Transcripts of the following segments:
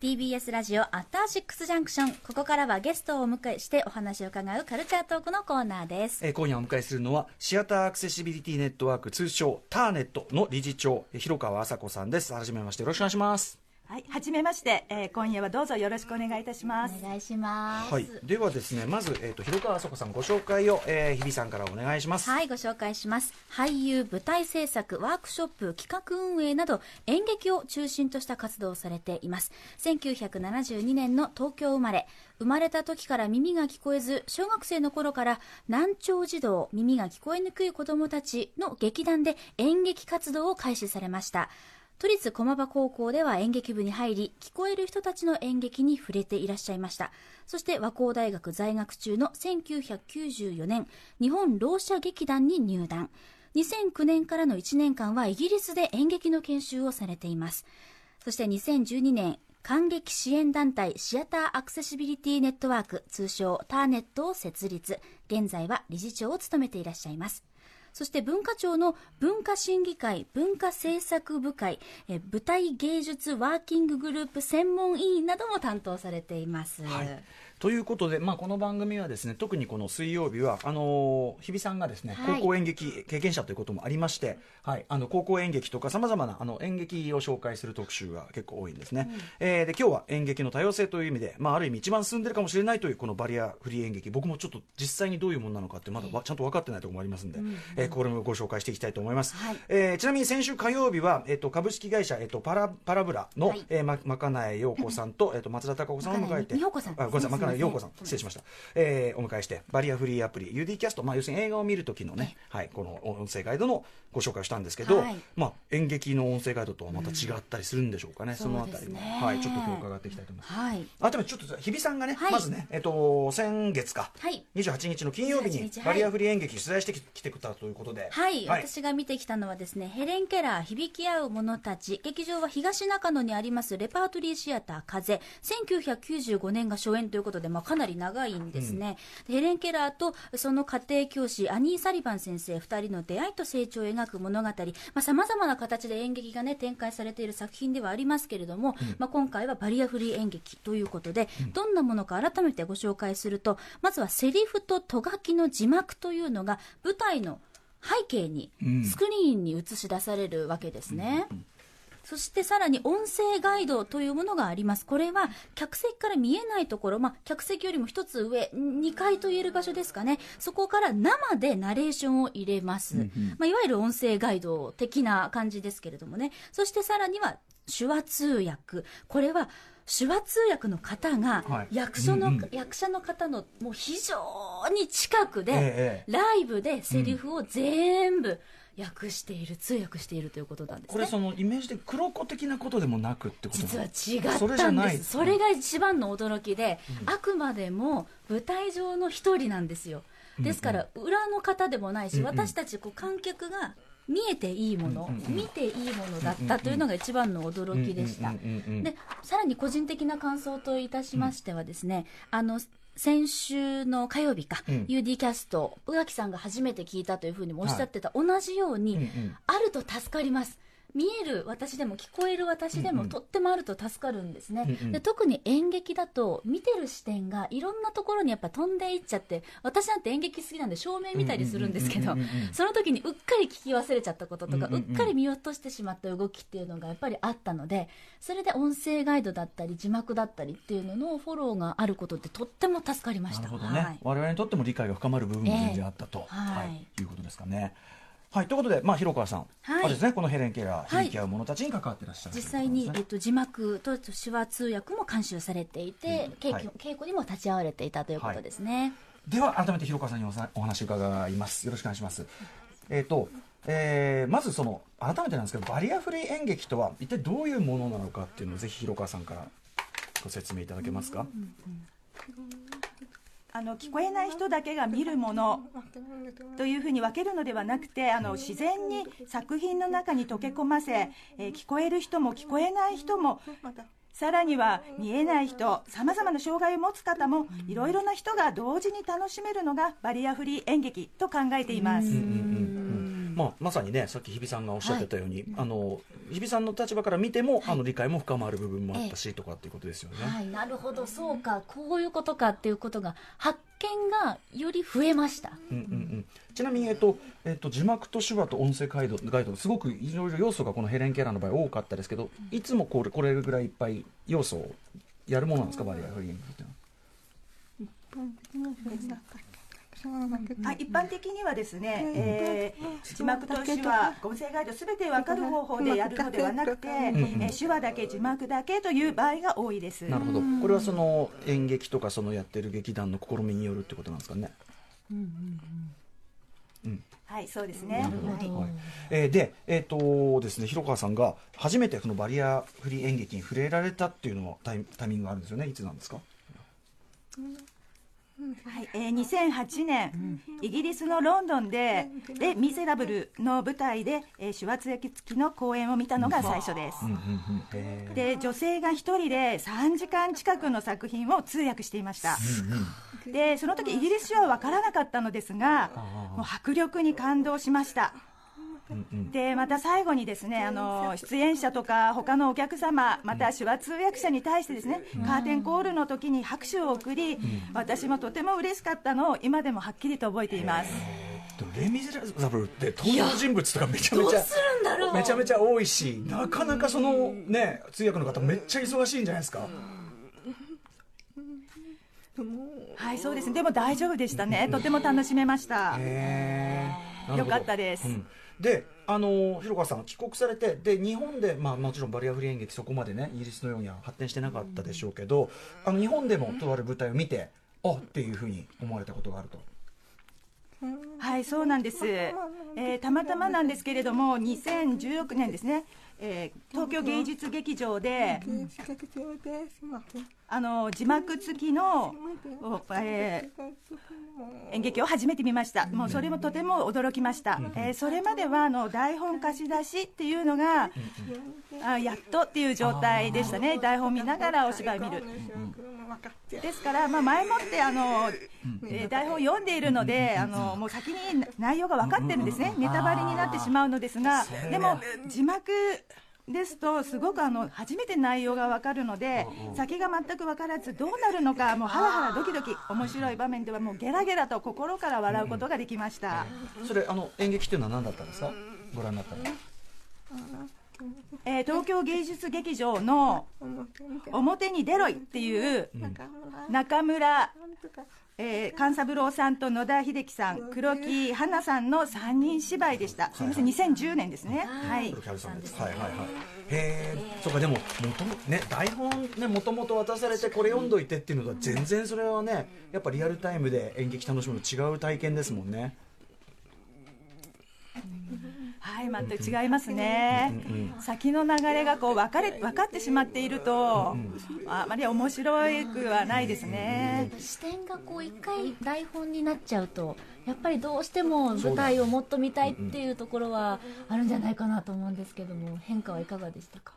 TBS ラジオアッターシックスジャンクションここからはゲストをお迎えしてお話を伺うカルチャートークのコーナーです。えー今夜お迎えするのはシアターアクセシビリティネットワーク通称ターネットの理事長えー広川麻子さんです。初めましてよろしくお願いしますはい、はじめまして、えー今夜はどうぞよろしくお願いいたします。お願いしますはいではですねまず、えー、と広川麻子さんご紹介を、えー日比さんからお願いしますはい、ご紹介します。俳優、舞台制作、ワークショップ、企画運営など、演劇を中心とした活動をされています。1972年の東京生まれ。生まれた時から耳が聞こえず、小学生の頃から難聴児童、耳が聞こえにくい子供たちの劇団で演劇活動を開始されました。都立駒場高校では演劇部に入り聞こえる人たちの演劇に触れていらっしゃいました。そして和光大学在学中の1994年日本ろう者劇団に入団。2009年からの1年間はイギリスで演劇の研修をされています。そして2012年感激支援団体シアターアクセシビリティネットワーク通称ターネットを設立。現在は理事長を務めていらっしゃいます。そして文化庁の文化審議会文化政策部会え舞台芸術ワーキンググループ専門委員なども担当されています、はい。ということで、まあ、この番組はですね特にこの水曜日はあのー日比さんがですね、はい。高校演劇経験者ということもありまして、はい、あの高校演劇とかさまざまなあの演劇を紹介する特集が結構多いんですね、えーで今日は演劇の多様性という意味で、まあ、ある意味一番進んでるかもしれないというこのバリアフリー演劇。僕もちょっと実際にどういうものなのかってまだわちゃんと分かってないところもありますんで、えーこれもご紹介していきたいと思います、はい。えーちなみに先週火曜日は、えっと株式会社、えっとパラパラブラの、はい。えーままかなえ陽子さんと、えっと松田孝子さんを迎えてまかなえ美穂子さんあごめんなさいなえ陽子さん失礼しました、えーお迎えしてバリアフリーアプリ UD キャスト、まあ、要するに映画を見る時のね、はい、この音声ガイドのご紹介をしたんですけど、はい。まあ、演劇の音声ガイドとはまた違ったりするんでしょうかね、そのあたりも、はい、ちょっと今日伺っていきたいと思います。はい。改めてちょっと日比さんがね、はい。まずね、えっと、先月か、はい。28日の金曜日に28日はい。バリアフリー演劇取材してききてくれたということで、はい、私が見てきたのはですねヘレン・ケラー響き合う者たち。劇場は東中野にありますレパートリーシアター風。1995年が初演ということで、まあ、かなり長いんですね、でヘレン・ケラーとその家庭教師アニー・サリバン先生2人の出会いと成長を描く物語。さまざ、まな形で演劇がね展開されている作品ではありますけれども、まあ、今回はバリアフリー演劇ということで、どんなものか改めてご紹介するとまずはセリフととがきの字幕というのが舞台の背景にスクリーンに映し出されるわけですね。そしてさらに音声ガイドというものがあります。これは客席から見えないところ、まあ、客席よりも一つ上、2階と言える場所ですかね。そこから生でナレーションを入れます。まあ、いわゆる音声ガイド的な感じですけれどもね。そしてさらには手話通訳。これは手話通訳の方がはい役所の、うんうん役者の方のもう非常に近くで、ええライブでセリフを全部訳している、通訳しているということなんですね。これそのイメージで黒子的なことでもなくってこと実は違それじったんゃない？ですそれが一番の驚きで、あくまでも舞台上の一人なんですよ。ですから裏の方でもないし、うんうん。私たちこう観客が見えていいもの、うんうんうん。見ていいものだったというのが一番の驚きでした、うんうんうんうん。でさらに個人的な感想といたしましてはですね、あの先週の火曜日か、うん。UD キャスト宇垣さんが初めて聞いたというふうにもおっしゃってた、同じように、うんうん。あると助かります見える私でも聞こえる私でも、とってもあると助かるんですね、うんうん。で特に演劇だと見てる視点がいろんなところにやっぱ飛んでいっちゃって私なんて演劇好きなんで照明見たりするんですけどその時にうっかり聞き忘れちゃったこととか、うっかり見落としてしまった動きっていうのがやっぱりあったのでそれで音声ガイドだったり字幕だったりっていうののフォローがあることってとっても助かりました。なるほどね、はい。我々にとっても理解が深まる部分も全然あったと、ええはい。い、うことですかね。はい、ということで、まあ、広川さん、はい。ですね、このヘレン・ケラー、はい。響き合う者たちに関わってらっしゃる実際に、えっと、字幕と手話通訳も監修されていて、稽古はい。稽古にも立ち会われていたということですね。では、改めて広川さんにおさお話を伺います。よろしくお願いします。えっ、と、えーまずその改めてなんですけどバリアフリー演劇とは一体どういうものなのかっていうのをぜひ広川さんからご説明いただけますか、あの聞こえない人だけが見るものというふうに分けるのではなくてあの自然に作品の中に溶け込ませ、えー聞こえる人も聞こえない人もさらには見えない人さまざまな障害を持つ方もいろいろな人が同時に楽しめるのがバリアフリー演劇と考えています。まあ、まさにねさっき日比さんがおっしゃってたように、あの日比さんの立場から見ても、あの理解も深まる部分もあったし、とかっていうことですよね。はい、なるほど、そうか、こういうことかっていうことが、発見がより増えました。うんうんうん、ちなみに、えっとえっと、字幕と手話と音声ガイドガイドすごくいろいろ要素がこのヘレン・ケラーの場合多かったですけど、いつもこれこれぐらいいっぱい要素をやるものなんですか、バリアフリーっていうのは。あ一般的にはですね、えー、字幕と手話、音声ガイドすべて分かる方法でやるのではなくて、えー、手話だけ、字幕だけという場合が多いです。なるほど。これはその演劇とかそのやってる劇団の試みによるってことなんですかね。うんうんうん。はい、そうですね。はい、えー、で、えっ、ー、とですね、広川さんが初めてこのバリアフリー演劇に触れられたっていうのはタイタイミングがあるんですよね。いつなんですか？うんはいえー、2008年、うん、イギリスのロンドンで「レ・ミゼラブル」の舞台で、えー、手話通訳付きの公演を見たのが最初です、で女性が1人で3時間近くの作品を通訳していました、でその時イギリス書は分からなかったのですがもう迫力に感動しましたでまた最後にですねあの出演者とか他のお客様また手話通訳者に対してですね、カーテンコールの時に拍手を送り、私もとても嬉しかったのを今でもはっきりと覚えています。レ・ミゼラブルって登場人物とかめちゃめちゃめちゃめちゃ多いしなかなかそのね通訳の方めっちゃ忙しいんじゃないですか？はいそうですねでも大丈夫でしたねとても楽しめましたよかったです、うんであの広川さん帰国されてで日本で、まあ、もちろんバリアフリー演劇そこまでねイギリスのようには発展してなかったでしょうけど、あの日本でもとある舞台を見てあっていうふうに思われたことがあると。はいそうなんです、えー、たまたまなんですけれども2016年ですね。えー、東京芸術劇場で、あの字幕付きの、えー、演劇を初めて見ました、もうそれもとても驚きました、えー、それまではあの台本貸し出しっていうのが、あやっとっていう状態でしたね、台本見ながらお芝居見る。ですから、まあ、前もってあの、えー、台本読んでいるので、あのもう先に内容が分かってるんですね、ネタバレになってしまうのですが、でも字幕ですと、すごくあの初めて内容が分かるので、先が全く分からず、どうなるのか、もうハラハラドキドキ、面白い場面では、もうゲラゲラと心から笑うことができました、それあの、演劇というのは何だったんですか、ご覧になったの。えー、東京芸術劇場の表に出ろいっていう中村えー、勘三郎さんと野田秀樹さん、黒木花さんの3人芝居でした。すみません、2010年ですね。はい。はいはいはい。へえ、そうか、でも、もとも、ね、台本ね、もともと渡されて、これ読んどいてっていうのとは、全然それはね、やっぱリアルタイムで演劇楽しむの違う体験ですもんね。はい、全く違いますね、先の流れがこう分かれ分かってしまっていると、あまり面白くはないですね、視点がこう一回台本になっちゃうと、やっぱりどうしても舞台をもっと見たいっていうところはあるんじゃないかなと思うんですけども、変化はいかがでしたか？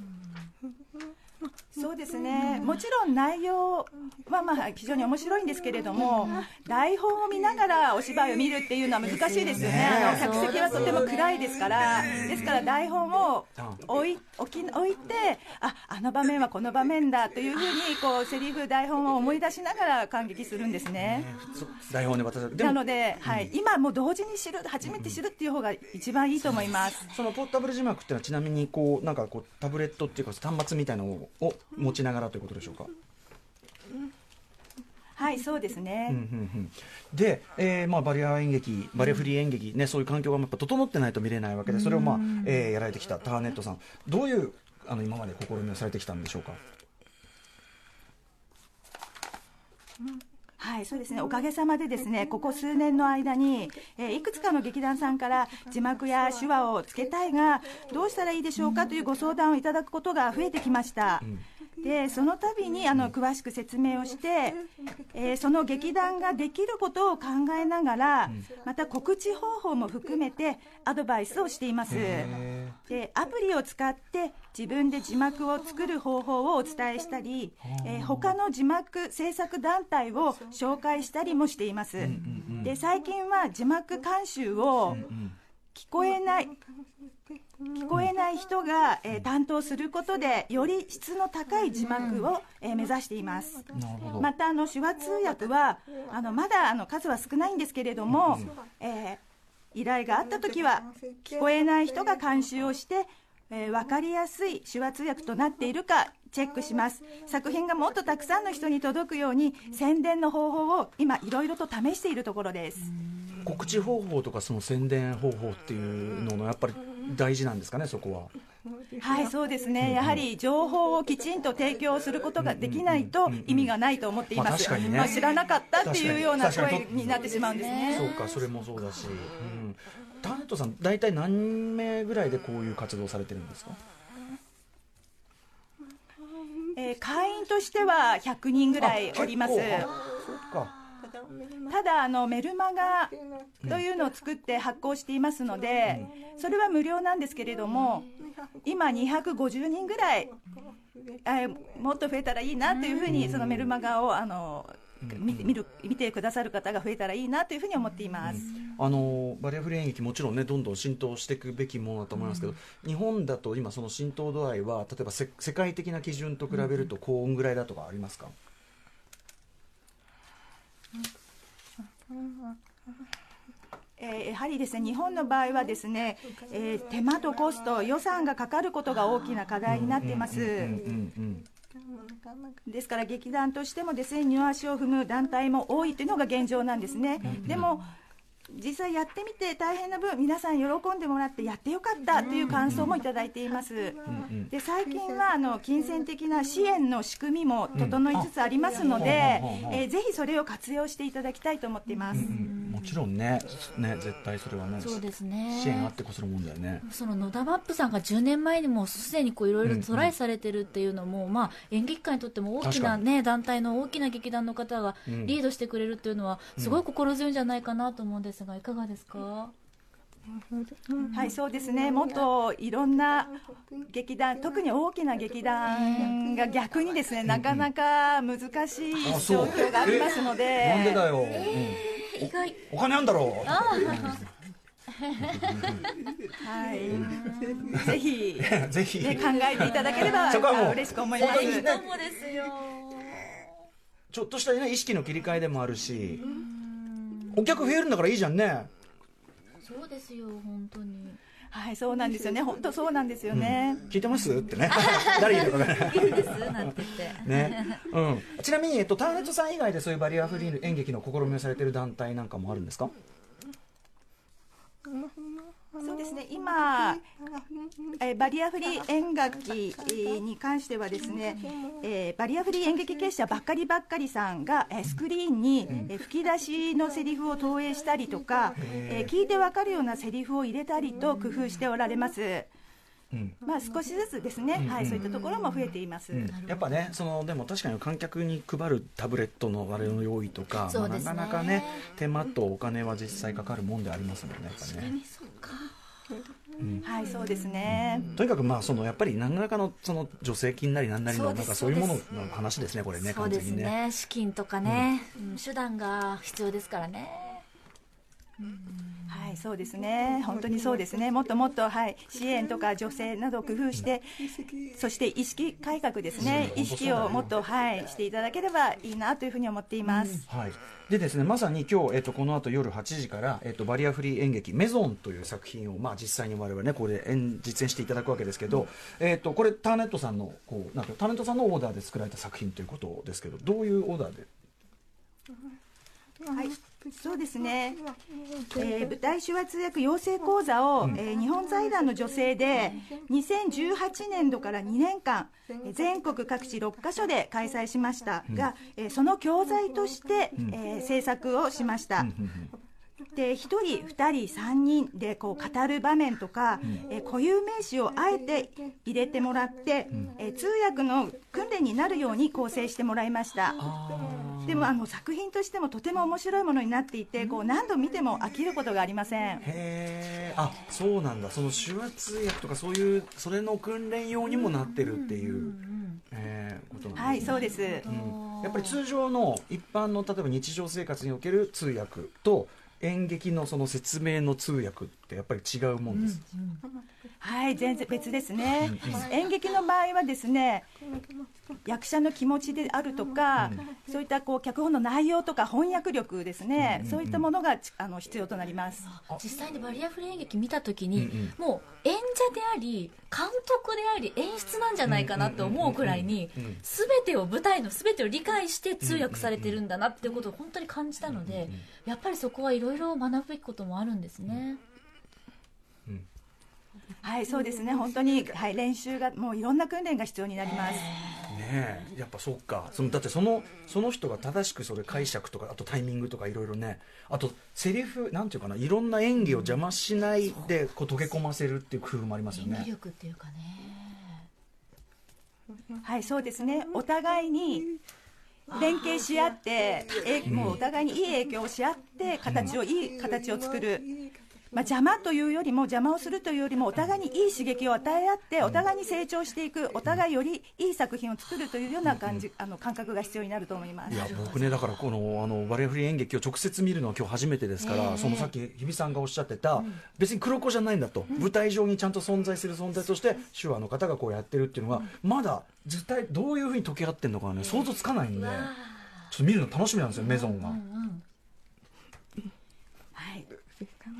うんそうですね、もちろん内容はまあ非常に面白いんですけれども、台本を見ながらお芝居を見るっていうのは難しいですよね、あの客席はとても暗いですから、ですから台本を置い置き置いて、ああの場面はこの場面だというふうにこうセリフ、台本を思い出しながら感激するんですね。台本で渡なので、はい、今も同時に知る、初めて知るっていう方が一番いいと思います。そのポータブル字幕っていうのはちなみにこうなんかこうタブレットっていうか端末みたいなのを持ちながらということでしょうか？はいそうですね、で、えーまあ、バリア演劇バリアフリー演劇、ね、そういう環境がやっぱ整ってないと見れないわけでそれを、まあえー、やられてきたターネットさん。どういうあの今まで試みをされてきたんでしょうか？はいそうですね。おかげさまでですねここ数年の間に、えー、いくつかの劇団さんから字幕や手話をつけたいがどうしたらいいでしょうかというご相談をいただくことが増えてきました。うんでその度にあの詳しく説明をして、えー、その劇団ができることを考えながら、また告知方法も含めてアドバイスをしています。ででアプリを使って自分で字幕を作る方法をお伝えしたり、えー他の字幕制作団体を紹介したりもしています、で最近は字幕監修を聞こえない聞こえない人が、えー担当することでより質の高い字幕を、えー目指しています。またあの手話通訳はあのまだあの数は少ないんですけれども、えー依頼があった時は聞こえない人が監修をして、えー分かりやすい手話通訳となっているかチェックします。作品がもっとたくさんの人に届くように宣伝の方法を今いろいろと試しているところです。告知方法とかその宣伝方法っていうののやっぱり大事なんですかねそこは。はいそうですね。やはり情報をきちんと提供することができないと意味がないと思っています、まあ確かにね。まあ知らなかったっていうような声になってしまうんですね。そうかそれもそうだし、うん、ターネットさん大体何名ぐらいでこういう活動をされてるんですか？えー会員としては100人ぐらいおります。そっかただあのメルマガというのを作って発行していますので、それは無料なんですけれども今250人ぐらい、えーもっと増えたらいいなというふうにそのメルマガをあの見て見る見てくださる方が増えたらいいなというふうに思っています。あのバリアフリー演劇もちろんねどんどん浸透していくべきものだと思いますけど、日本だと今その浸透度合いは例えばせ世界的な基準と比べるとこんぐらいだとかありますか、えーやはりですね日本の場合はですね、えー手間とコスト予算がかかることが大きな課題になっています。ですから劇団としてもですね二の足を踏む団体も多いというのが現状なんですね。でも実際やってみて大変な分皆さん喜んでもらってやってよかったという感想もいただいています。で最近はあの金銭的な支援の仕組みも整いつつありますので、えーぜひそれを活用していただきたいと思っています。ちろんねね絶対それはねそうですね。支援あってこそのもんだよね。その野田マップさんが10年前にもすでにこういろいろトライされてるっていうのも、まあ、演劇界にとっても大きな、確ね、団体の大きな劇団の方がリードしてくれるっていうのは、すごい心強いんじゃないかなと思うんですが、いかがですか？はい、そうですね。もっといろんな劇団、特に大きな劇団が逆にですね、なかなか難しい状況がありますので、なんでだよ、意外。うんお金あんだろう。はい、ぜひ、ね、ぜひ、考えていただければそこはもうあ嬉しく思います。ちょっとした、ね、意識の切り替えでもあるしお客増えるんだからいいじゃんね。そうですよ本当にはい、そうなんですよね。本当そうなんですよね。聞いてます？ってね。誰いるか分からない。いいですなんて言って。ね。うん、ちなみに、えっと、ターネットさん以外でそういうバリアフリー演劇の試みをされてる団体なんかもあるんですか？そうですね。今、えーバリアフリー演劇えーに関してはですね、えーバリアフリー演劇結社ばっかりばっかりさんが、えースクリーンに、えー吹き出しのセリフを投影したりとか、えー。聞いてわかるようなセリフを入れたりと工夫しておられます。うん。まあ少しずつですね、はい、そういったところも増えています。やっぱねそのでも確かに観客に配るタブレットのあれの用意とか、そうですね。まあなかなかね手間とお金は実際かかるもんでありますもんねやっぱりねはい、そうですね。とにかくまあそのやっぱり何らかのその助成金なり何なりのなんかそういうものの話ですねこれねそうです完全にね。ね資金とかね、うん。手段が必要ですからねはい、そうですね。本当にそうですね。もっともっと、はい、支援とか助成などを工夫して、そして意識改革ですね。うん意識をもっと、はい、していただければいいなというふうに思っています。はい、でですねまさに今日、えっと、この後夜8時から、えっと、バリアフリー演劇「メゾン」という作品を、まあ、実際に我々ねこれで演実演していただくわけですけど、えっと、これターネットさんのこうなんかターネットさんのオーダーで作られた作品ということですけどどういうオーダーで？はい、そうですね。えー舞台手話通訳養成講座を、えー日本財団の女性で2018年度から2年間えー全国各地6カ所で開催しましたが、えーその教材として、えー制作をしました。で1人、2人、3人でこう語る場面とか、えー固有名詞をあえて入れてもらって、えー通訳の訓練になるように構成してもらいました。でもあの作品としてもとても面白いものになっていてこう何度見ても飽きることがありません。へえあそうなんだ。その手話通訳とかそういうそれの訓練用にもなってるっていう、えーことなんですね。はいそうです。うん。やっぱり通常の一般の例えば日常生活における通訳と演劇のその説明の通訳ってやっぱり違うもんです、はい全然別ですね。演劇の場合はですね役者の気持ちであるとか、そういったこう脚本の内容とか翻訳力ですね、そういったものがちあの必要となります。実際にバリアフリー演劇見た時に、うん。もう演者であり監督であり演出なんじゃないかなって思うくらいに全てを舞台の全てを理解して通訳されてるんだなっていうことを本当に感じたのでやっぱりそこはいろいろ学ぶべきこともあるんですね。はいそうですね。本当に、はい、練習がもういろんな訓練が必要になります。ねえやっぱそうか。そのだってそのその人が正しくそれ解釈とかあとタイミングとかいろいろね。あとセリフなんていうかないろんな演技を邪魔しないでこう溶け込ませるっていう工夫もありますよね。力っていうかね。はいそうですね。お互いに連携し合ってえもうお互いにいい影響をし合って形をいい形を作る、まあ、邪魔というよりも邪魔をするというよりもお互いにいい刺激を与え合ってお互いに成長していくお互いよりいい作品を作るというような感じあの感覚が必要になると思います。いや僕ねだからこのあのバリアフリー演劇を直接見るのは今日初めてですから、そのさっき日比さんがおっしゃってた、別に黒子じゃないんだと、舞台上にちゃんと存在する存在として手話の方がこうやってるっていうのは、まだ実態どういうふうに溶け合ってるのかね想像つかないんで、ちょっと見るの楽しみなんですよメゾンが。はい、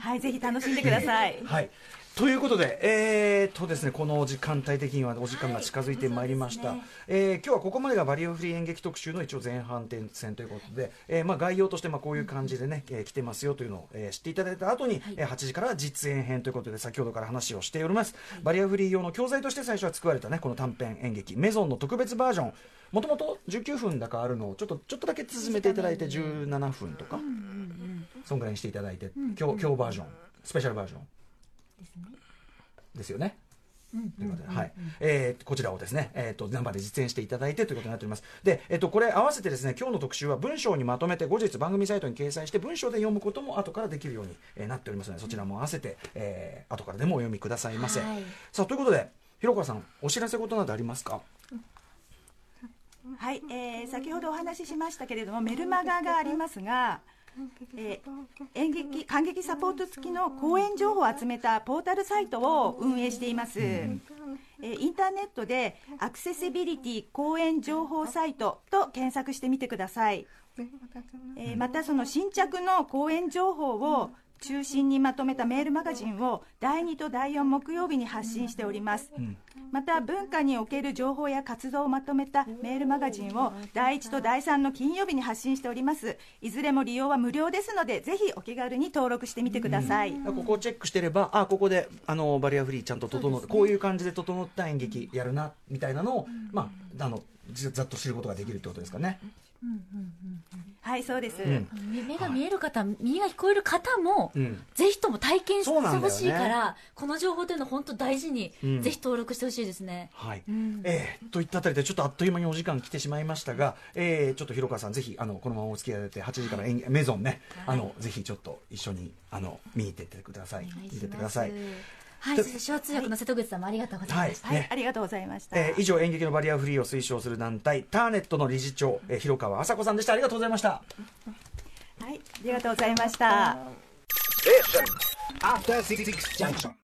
はい、ぜひ楽しんでください。はい。ということで、えーっとですね、この時間帯的にはお時間が近づいてまいりました、えー今日はここまでがバリアフリー演劇特集の一応前半戦ということで、えーまあ、概要としてまあこういう感じでね、えー来てますよというのを、えー知っていただいた後に、えー8時からは実演編ということで先ほどから話をしております、バリアフリー用の教材として最初は作られたねこの短編演劇メゾンの特別バージョン。もともと19分だかあるのをちょっとちょっとだけ進めていただいて17分とか、そんぐらいにしていただいて、今日今日バージョンスペシャルバージョンですよね。ということで、はい、えーこちらをですね、えっ、と、生で実演していただいてということになっております。で、えっ、と、これ合わせてですね、今日の特集は文章にまとめて後日番組サイトに掲載して文章で読むことも後からできるように、えーなっておりますので、そちらも合わせて、えー後からでもお読みくださいませ。はい。さあ、ということで、広川さん、お知らせことなどありますか？はい、えー先ほどお話ししましたけれどもメルマガがありますが、えー演劇感激サポート付きの講演情報を集めたポータルサイトを運営しています、えーインターネットでアクセシビリティ講演情報サイトと検索してみてください、えーまたその新着の講演情報を中心にまとめたメールマガジンを第2と第4木曜日に発信しております、また文化における情報や活動をまとめたメールマガジンを第1と第3の金曜日に発信しております。いずれも利用は無料ですのでぜひお気軽に登録してみてください、ここをチェックしてれば、あ、ここで、あの、バリアフリーちゃんと整って、こういう感じで整った演劇やるな、みたいなのを、まあ、あの、ざざっと知ることができるってことですかね。はいそうです、ん。目が見える方、耳が聞こえる方も、うん。ぜひとも体験してほしいから、この情報というのを本当大事に、うん。ぜひ登録してほしいですね。はい、えーといったあたりでちょっとあっという間にお時間来てしまいましたが、えーちょっと広川さんぜひあのこのままお付き合いいただいて8時から演芸メゾンね、あのぜひちょっと一緒にあの見に行ってってください。見てってください。はい、でそして手話通訳の瀬戸口さんもありがとうございました。はい、ね。ありがとうございました、えー以上演劇のバリアフリーを推奨する団体ターネットの理事長、えー広川麻子さんでした。ありがとうございました。はい、ありがとうございました。After Six Junction.